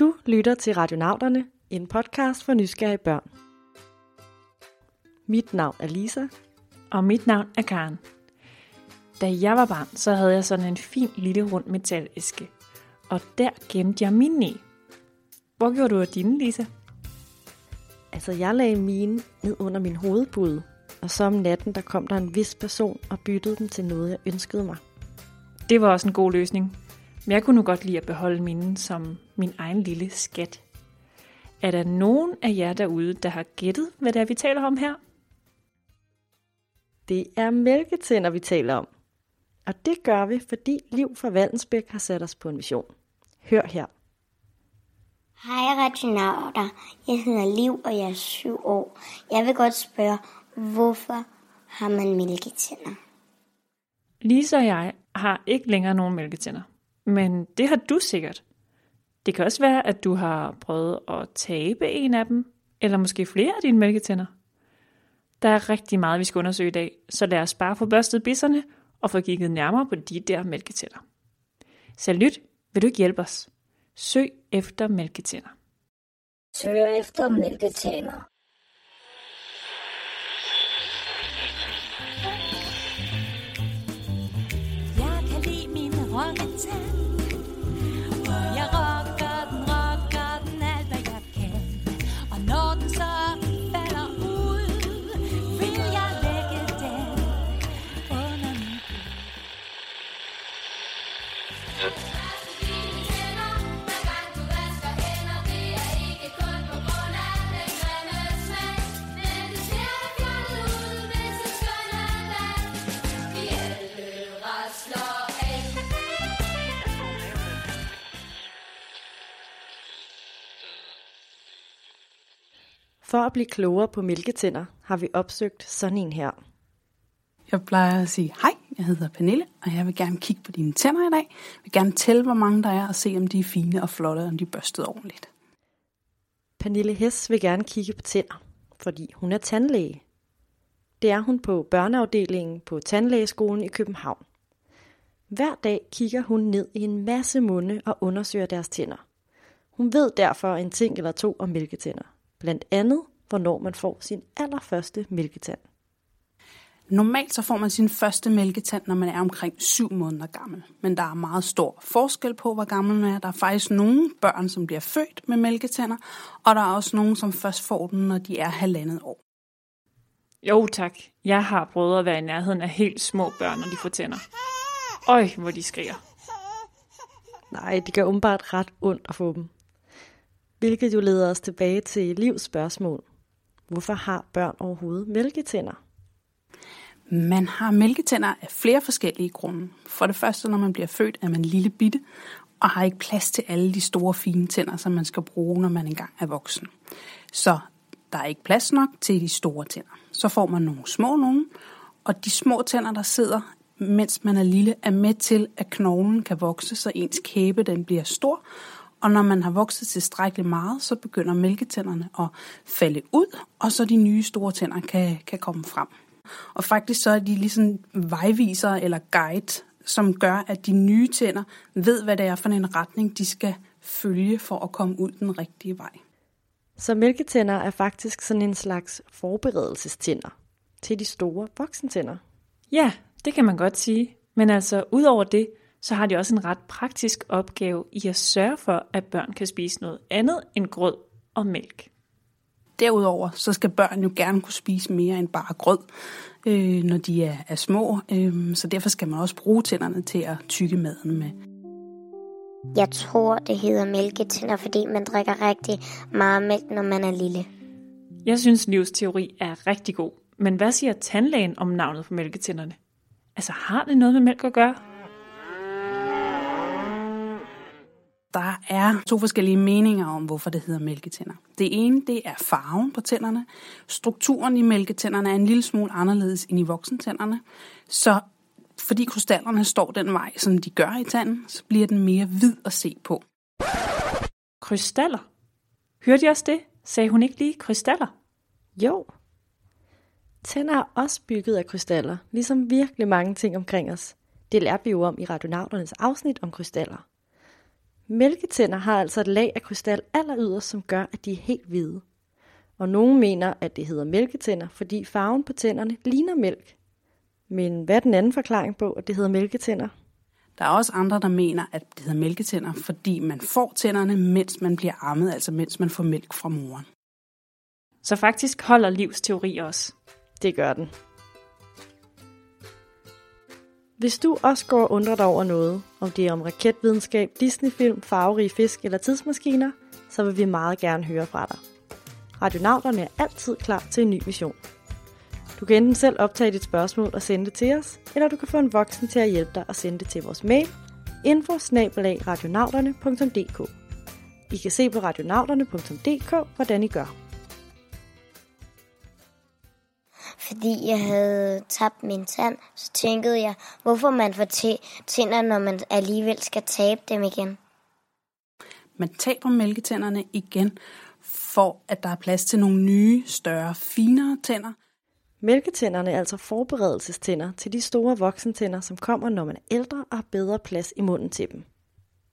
Du lytter til Radionauterne, en podcast for nysgerrige børn. Mit navn er Lisa. Og mit navn er Karen. Da jeg var barn, så havde jeg sådan en fin lille rund metalæske. Og der gemte jeg min i. Hvor gjorde du af dine, Lisa? Altså, jeg lagde mine ned under min hovedpude, og så om natten, der kom der en vis person og byttede den til noget, jeg ønskede mig. Det var også en god løsning. Men jeg kunne nu godt lide at beholde minen som min egen lille skat. Er der nogen af jer derude, der har gættet, hvad det er, vi taler om her? Det er mælketænder, vi taler om. Og det gør vi, fordi Liv fra Valdensbæk har sat os på en mission. Hør her. Hej radionauter, jeg hedder Liv, og jeg er syv år. Jeg vil godt spørge, hvorfor har man mælketænder? Lisa og jeg har ikke længere nogen mælketænder. Men det har du sikkert. Det kan også være, at du har prøvet at tabe en af dem, eller måske flere af dine mælketænder. Der er rigtig meget, vi skal undersøge i dag, så lad os bare få børstet bisserne og få kigget nærmere på de der mælketænder. Salut, vil du ikke hjælpe os? Søg efter mælketænder. Søg efter mælketænder. Jeg kan lide min rocketand For at blive klogere på mælketænder, har vi opsøgt sådan en her. Jeg plejer at sige, hej, jeg hedder Pernille, og jeg vil gerne kigge på dine tænder i dag. Jeg vil gerne tælle, hvor mange der er, og se, om de er fine og flotte, og om de er børstet ordentligt. Pernille Hess vil gerne kigge på tænder, fordi hun er tandlæge. Det er hun på børneafdelingen på Tandlægeskolen i København. Hver dag kigger hun ned i en masse munde og undersøger deres tænder. Hun ved derfor en ting eller to om mælketænder. Blandt andet, hvornår man får sin allerførste mælketand. Normalt så får man sin første mælketand, når man er omkring 7 måneder gammel. Men der er meget stor forskel på, hvor gammel man er. Der er faktisk nogle børn, som bliver født med mælketænder, og der er også nogle, som først får den, når de er halvandet år. Jo tak, jeg har prøvet at være i nærheden af helt små børn, når de får tænder. Øj, hvor de skriger. Nej, det gør umiddelbart ret ondt at få dem. Hvilket jo leder os tilbage til livs spørgsmål. Hvorfor har børn overhovedet mælketænder? Man har mælketænder af flere forskellige grunde. For det første, når man bliver født, er man lille bitte, og har ikke plads til alle de store fine tænder, som man skal bruge, når man engang er voksen. Så der er ikke plads nok til de store tænder. Så får man nogle små nogle, og de små tænder, der sidder, mens man er lille, er med til, at knoglen kan vokse, så ens kæbe den bliver stor. Og når man har vokset tilstrækkeligt meget, så begynder mælketænderne at falde ud, og så de nye store tænder kan, kan komme frem. Og faktisk så er de ligesom vejviser eller guide, som gør, at de nye tænder ved, hvad det er for en retning, de skal følge for at komme ud den rigtige vej. Så mælketænder er faktisk sådan en slags forberedelsestænder til de store voksentænder. Ja, det kan man godt sige. Men altså, udover det, så har de også en ret praktisk opgave i at sørge for, at børn kan spise noget andet end grød og mælk. Derudover så skal børn jo gerne kunne spise mere end bare grød, øh, når de er, er små. Øh, så derfor skal man også bruge tænderne til at tykke maden med. Jeg tror, det hedder mælketænder, fordi man drikker rigtig meget mælk, når man er lille. Jeg synes, livsteori er rigtig god. Men hvad siger tandlægen om navnet på mælketænderne? Altså, har det noget med mælk at gøre? Der er to forskellige meninger om, hvorfor det hedder mælketænder. Det ene, det er farven på tænderne. Strukturen i mælketænderne er en lille smule anderledes end i voksentænderne. Så fordi krystallerne står den vej, som de gør i tanden, så bliver den mere hvid at se på. Krystaller? Hørte I også det? Sagde hun ikke lige krystaller? Jo. Tænder er også bygget af krystaller, ligesom virkelig mange ting omkring os. Det lærte vi jo om i Radionauternes afsnit om krystaller. Mælketænder har altså et lag af krystal alleryderst, som gør, at de er helt hvide. Og nogen mener, at det hedder mælketænder, fordi farven på tænderne ligner mælk. Men hvad er den anden forklaring på, at det hedder mælketænder? Der er også andre, der mener, at det hedder mælketænder, fordi man får tænderne, mens man bliver ammet, altså mens man får mælk fra moren. Så faktisk holder livs teori også. Det gør den. Hvis du også går og undrer dig over noget, om det er om raketvidenskab, Disneyfilm, farverige fisk eller tidsmaskiner, så vil vi meget gerne høre fra dig. Radionauterne er altid klar til en ny mission. Du kan enten selv optage dit spørgsmål og sende det til os, eller du kan få en voksen til at hjælpe dig og sende det til vores mail info I kan se på radionauterne.dk, hvordan I gør. Fordi jeg havde tabt min tand, så tænkede jeg, hvorfor man får tæ- tænder, når man alligevel skal tabe dem igen. Man taber mælketænderne igen, for at der er plads til nogle nye, større, finere tænder. Mælketænderne er altså forberedelsestænder til de store voksentænder, som kommer, når man er ældre og har bedre plads i munden til dem.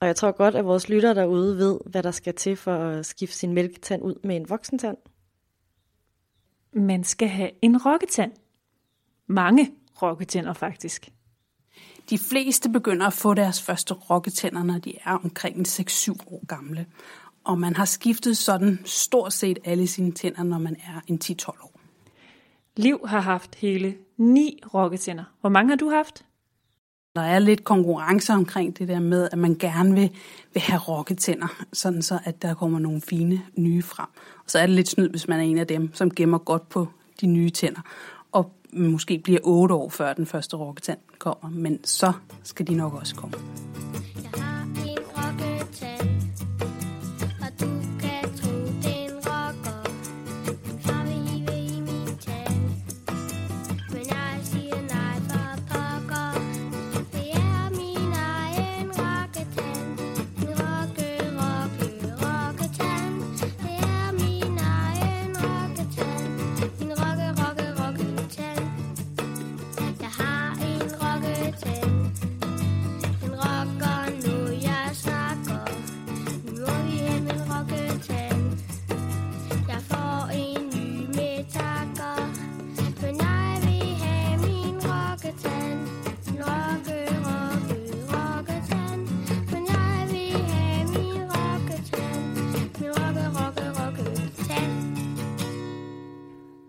Og jeg tror godt, at vores lyttere derude ved, hvad der skal til for at skifte sin mælketand ud med en voksentand. Man skal have en rokketand. Mange rokketænder faktisk. De fleste begynder at få deres første rokketænder, når de er omkring 6-7 år gamle. Og man har skiftet sådan stort set alle sine tænder, når man er en 10-12 år. Liv har haft hele ni rokketænder. Hvor mange har du haft? Der er lidt konkurrence omkring det der med, at man gerne vil, vil have rokketænder, sådan så at der kommer nogle fine nye frem. Og så er det lidt snyd, hvis man er en af dem, som gemmer godt på de nye tænder, og måske bliver 8 år før den første rokketand kommer, men så skal de nok også komme.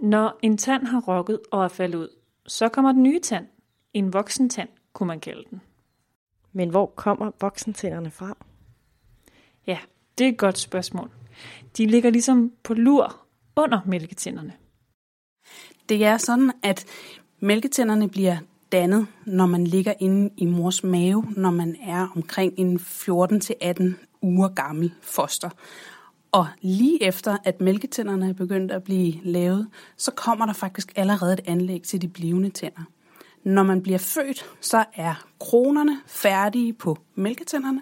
Når en tand har rokket og er faldet ud, så kommer den nye tand. En voksen tand, kunne man kalde den. Men hvor kommer voksentænderne fra? Ja, det er et godt spørgsmål. De ligger ligesom på lur under mælketænderne. Det er sådan, at mælketænderne bliver dannet, når man ligger inde i mors mave, når man er omkring en 14-18 uger gammel foster. Og lige efter, at mælketænderne er begyndt at blive lavet, så kommer der faktisk allerede et anlæg til de blivende tænder. Når man bliver født, så er kronerne færdige på mælketænderne,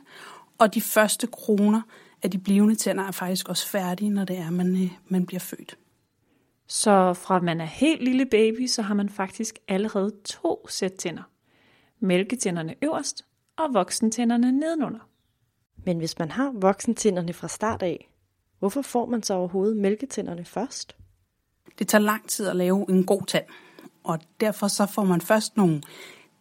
og de første kroner af de blivende tænder er faktisk også færdige, når det er, man, øh, man bliver født. Så fra man er helt lille baby, så har man faktisk allerede to sæt tænder. Mælketænderne øverst og voksentænderne nedenunder. Men hvis man har voksentænderne fra start af, hvorfor får man så overhovedet mælketænderne først? Det tager lang tid at lave en god tand, og derfor så får man først nogle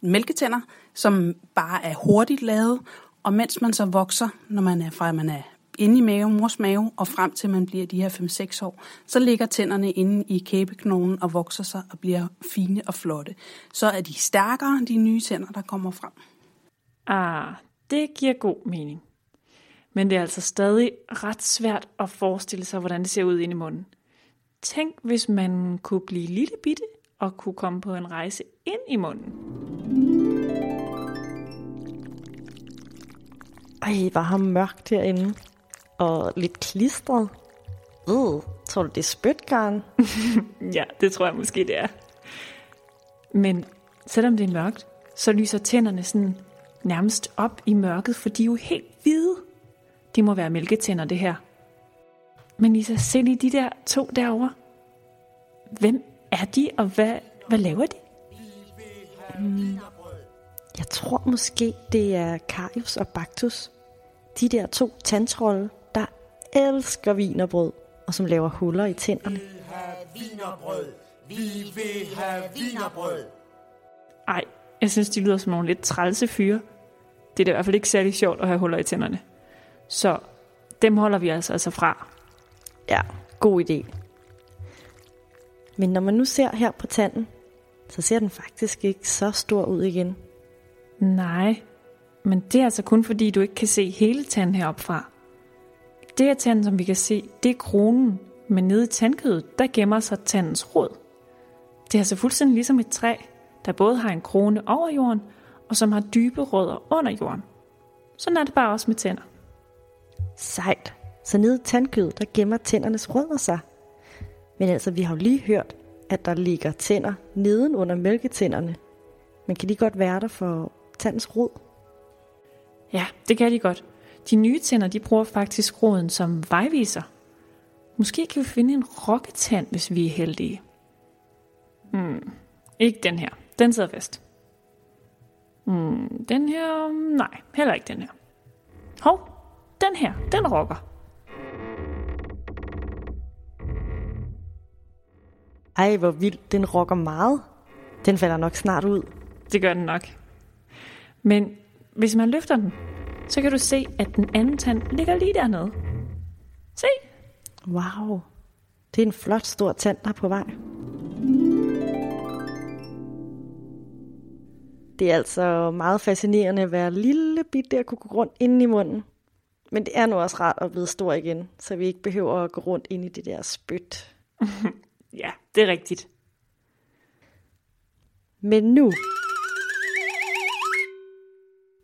mælketænder, som bare er hurtigt lavet, og mens man så vokser, når man er fra man er inde i mave, mors mave, og frem til man bliver de her 5-6 år, så ligger tænderne inde i kæbeknoglen og vokser sig og bliver fine og flotte. Så er de stærkere, de nye tænder, der kommer frem. Ah, det giver god mening. Men det er altså stadig ret svært at forestille sig, hvordan det ser ud inde i munden. Tænk, hvis man kunne blive lille bitte og kunne komme på en rejse ind i munden. Ej, var ham mørkt herinde. Og lidt klistret. Øh, tror du, det er spytgarn? Ja, det tror jeg måske, det er. Men selvom det er mørkt, så lyser tænderne sådan nærmest op i mørket, for de er jo helt hvide. De må være mælketænder, det her. Men Lisa, se lige de der to derovre. Hvem er de, og hvad, hvad laver de? Jeg tror måske, det er Karius og Baktus. De der to tandtrolde, der elsker vin og brød, og som laver huller i tænderne. Vinerbrød. Vi vil have vinerbrød. Ej, jeg synes, de lyder som nogle lidt trælse fyre. Det er da i hvert fald ikke særlig sjovt at have huller i tænderne. Så dem holder vi altså, altså fra. Ja, god idé. Men når man nu ser her på tanden, så ser den faktisk ikke så stor ud igen. Nej, men det er altså kun fordi, du ikke kan se hele tanden heroppe fra. Det er tanden, som vi kan se, det er kronen, men nede i tandkødet, der gemmer sig tandens rod. Det er altså fuldstændig ligesom et træ, der både har en krone over jorden, og som har dybe rødder under jorden. Sådan er det bare også med tænder. Sejt. Så nede i tandkødet, der gemmer tændernes rødder sig. Men altså, vi har jo lige hørt, at der ligger tænder neden under mælketænderne. Men kan de godt være der for tandens rod? Ja, det kan de godt. De nye tænder, de bruger faktisk roden som vejviser. Måske kan vi finde en rokketand, hvis vi er heldige. Hmm, ikke den her. Den sidder fast. Hmm, den her... Nej, heller ikke den her. Hov, den her, den rokker. Ej, hvor vildt. Den rokker meget. Den falder nok snart ud. Det gør den nok. Men hvis man løfter den, så kan du se, at den anden tand ligger lige dernede. Se, Wow. Det er en flot stor tand, der er på vej. Det er altså meget fascinerende at være lille kunne gå rundt inde i munden. Men det er nu også rart at blive stor igen, så vi ikke behøver at gå rundt ind i det der spyt. ja, det er rigtigt. Men nu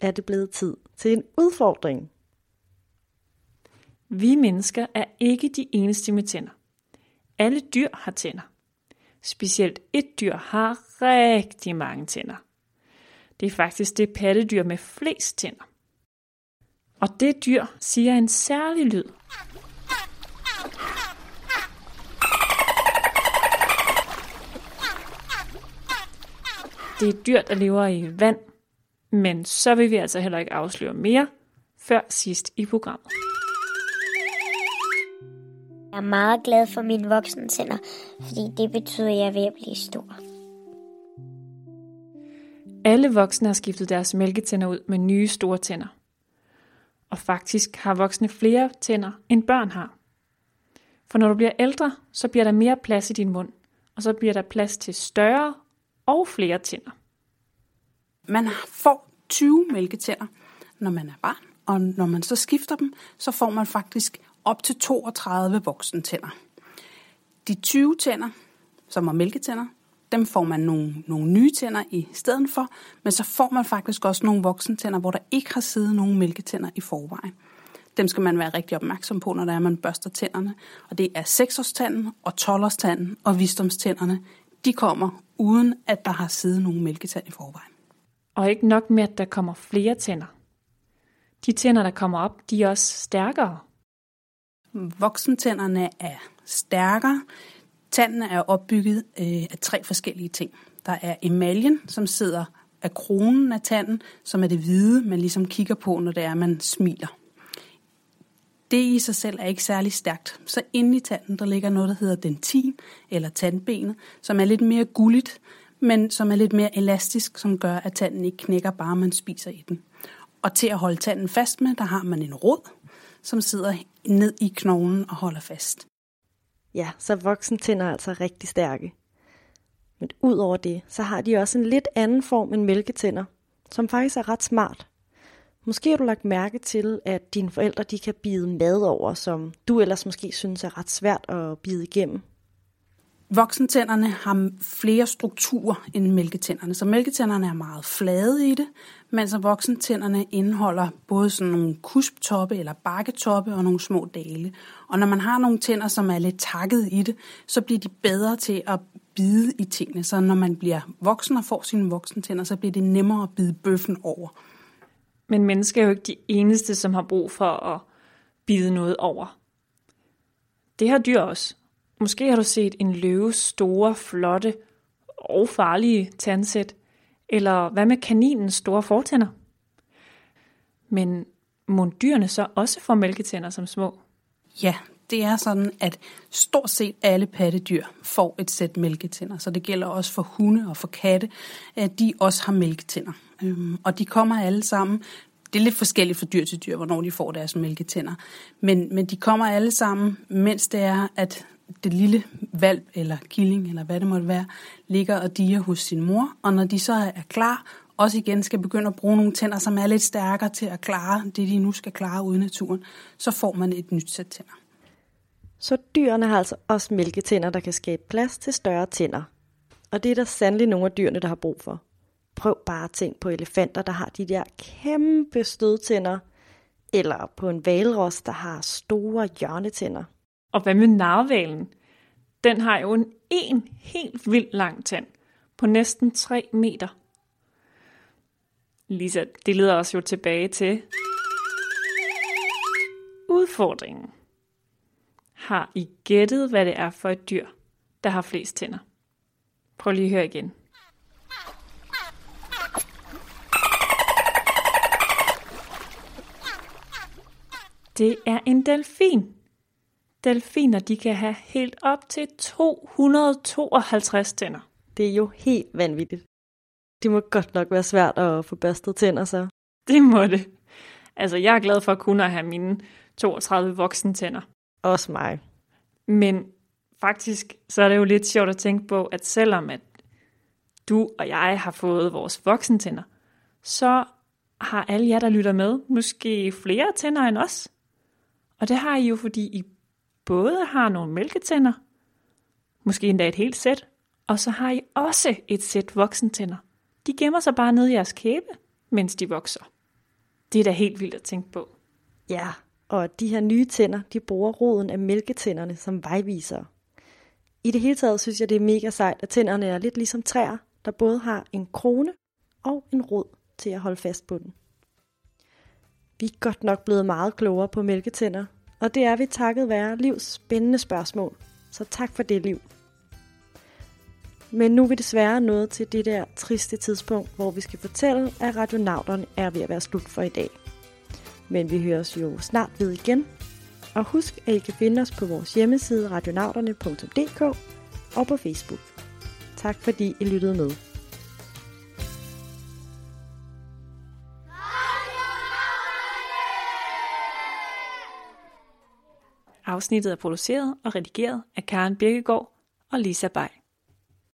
er det blevet tid til en udfordring. Vi mennesker er ikke de eneste med tænder. Alle dyr har tænder. Specielt et dyr har rigtig mange tænder. Det er faktisk det pattedyr med flest tænder. Og det dyr siger en særlig lyd. Det er et dyr, der lever i vand, men så vil vi altså heller ikke afsløre mere før sidst i programmet. Jeg er meget glad for mine voksne tænder, fordi det betyder, at jeg er ved at blive stor. Alle voksne har skiftet deres mælketænder ud med nye store tænder. Og faktisk har voksne flere tænder, end børn har. For når du bliver ældre, så bliver der mere plads i din mund, og så bliver der plads til større og flere tænder. Man får 20 mælketænder, når man er barn, og når man så skifter dem, så får man faktisk op til 32 voksentænder. De 20 tænder, som er mælketænder, dem får man nogle, nogle nye tænder i stedet for, men så får man faktisk også nogle voksentænder, hvor der ikke har siddet nogen mælketænder i forvejen. Dem skal man være rigtig opmærksom på, når der er, man børster tænderne. Og det er 6-årstanden og 12-årstanden og visdomstænderne. De kommer uden, at der har siddet nogen mælketand i forvejen. Og ikke nok med, at der kommer flere tænder. De tænder, der kommer op, de er også stærkere. Voksentænderne er stærkere. Tanden er opbygget øh, af tre forskellige ting. Der er emaljen, som sidder af kronen af tanden, som er det hvide, man ligesom kigger på, når det er, man smiler. Det i sig selv er ikke særlig stærkt. Så inde i tanden, der ligger noget, der hedder dentin, eller tandbenet, som er lidt mere gulligt, men som er lidt mere elastisk, som gør, at tanden ikke knækker, bare man spiser i den. Og til at holde tanden fast med, der har man en rod, som sidder ned i knoglen og holder fast. Ja, så voksentænder er altså rigtig stærke. Men udover det, så har de også en lidt anden form end mælketænder, som faktisk er ret smart. Måske har du lagt mærke til, at dine forældre de kan bide mad over, som du ellers måske synes er ret svært at bide igennem. Voksentænderne har flere strukturer end mælketænderne, så mælketænderne er meget flade i det, mens voksentænderne indeholder både sådan nogle kusptoppe eller bakketoppe og nogle små dale. Og når man har nogle tænder, som er lidt takket i det, så bliver de bedre til at bide i tingene. Så når man bliver voksen og får sine voksentænder, så bliver det nemmere at bide bøffen over. Men mennesker er jo ikke de eneste, som har brug for at bide noget over. Det har dyr også. Måske har du set en løves store, flotte og farlige tandsæt. Eller hvad med kaninens store fortænder? Men må dyrene så også få mælketænder som små? Ja, det er sådan, at stort set alle pattedyr får et sæt mælketænder. Så det gælder også for hunde og for katte, at de også har mælketænder. Øhm, og de kommer alle sammen. Det er lidt forskelligt fra dyr til dyr, hvornår de får deres mælketænder. Men, men de kommer alle sammen, mens det er, at det lille valp eller killing, eller hvad det måtte være, ligger og diger hos sin mor. Og når de så er klar, også igen skal begynde at bruge nogle tænder, som er lidt stærkere til at klare det, de nu skal klare ude i naturen, så får man et nyt sæt tænder. Så dyrene har altså også mælketænder, der kan skabe plads til større tænder. Og det er der sandelig nogle af dyrene, der har brug for. Prøv bare at tænke på elefanter, der har de der kæmpe stødtænder. Eller på en valros, der har store hjørnetænder. Og hvad med narvalen? Den har jo en, en helt vild lang tand på næsten 3 meter. Lisa, det leder os jo tilbage til udfordringen. Har I gættet, hvad det er for et dyr, der har flest tænder? Prøv lige at høre igen. Det er en delfin. Delfiner de kan have helt op til 252 tænder. Det er jo helt vanvittigt. Det må godt nok være svært at få børstet tænder så. Det må det. Altså, jeg er glad for at kunne have mine 32 voksne tænder. Også mig. Men faktisk, så er det jo lidt sjovt at tænke på, at selvom at du og jeg har fået vores voksentænder, så har alle jer, der lytter med, måske flere tænder end os. Og det har I jo, fordi I både har nogle mælketænder, måske endda et helt sæt, og så har I også et sæt voksentænder. De gemmer sig bare nede i jeres kæbe, mens de vokser. Det er da helt vildt at tænke på. Ja, og de her nye tænder, de bruger roden af mælketænderne som vejvisere. I det hele taget synes jeg, det er mega sejt, at tænderne er lidt ligesom træer, der både har en krone og en rod til at holde fast på den. Vi er godt nok blevet meget klogere på mælketænder, og det er vi takket være Livs spændende spørgsmål. Så tak for det, Liv. Men nu er vi desværre nået til det der triste tidspunkt, hvor vi skal fortælle, at radionauterne er ved at være slut for i dag. Men vi høres jo snart ved igen. Og husk, at I kan finde os på vores hjemmeside radionauterne.dk og på Facebook. Tak fordi I lyttede med. Afsnittet er produceret og redigeret af Karen Birkegaard og Lisa Bay.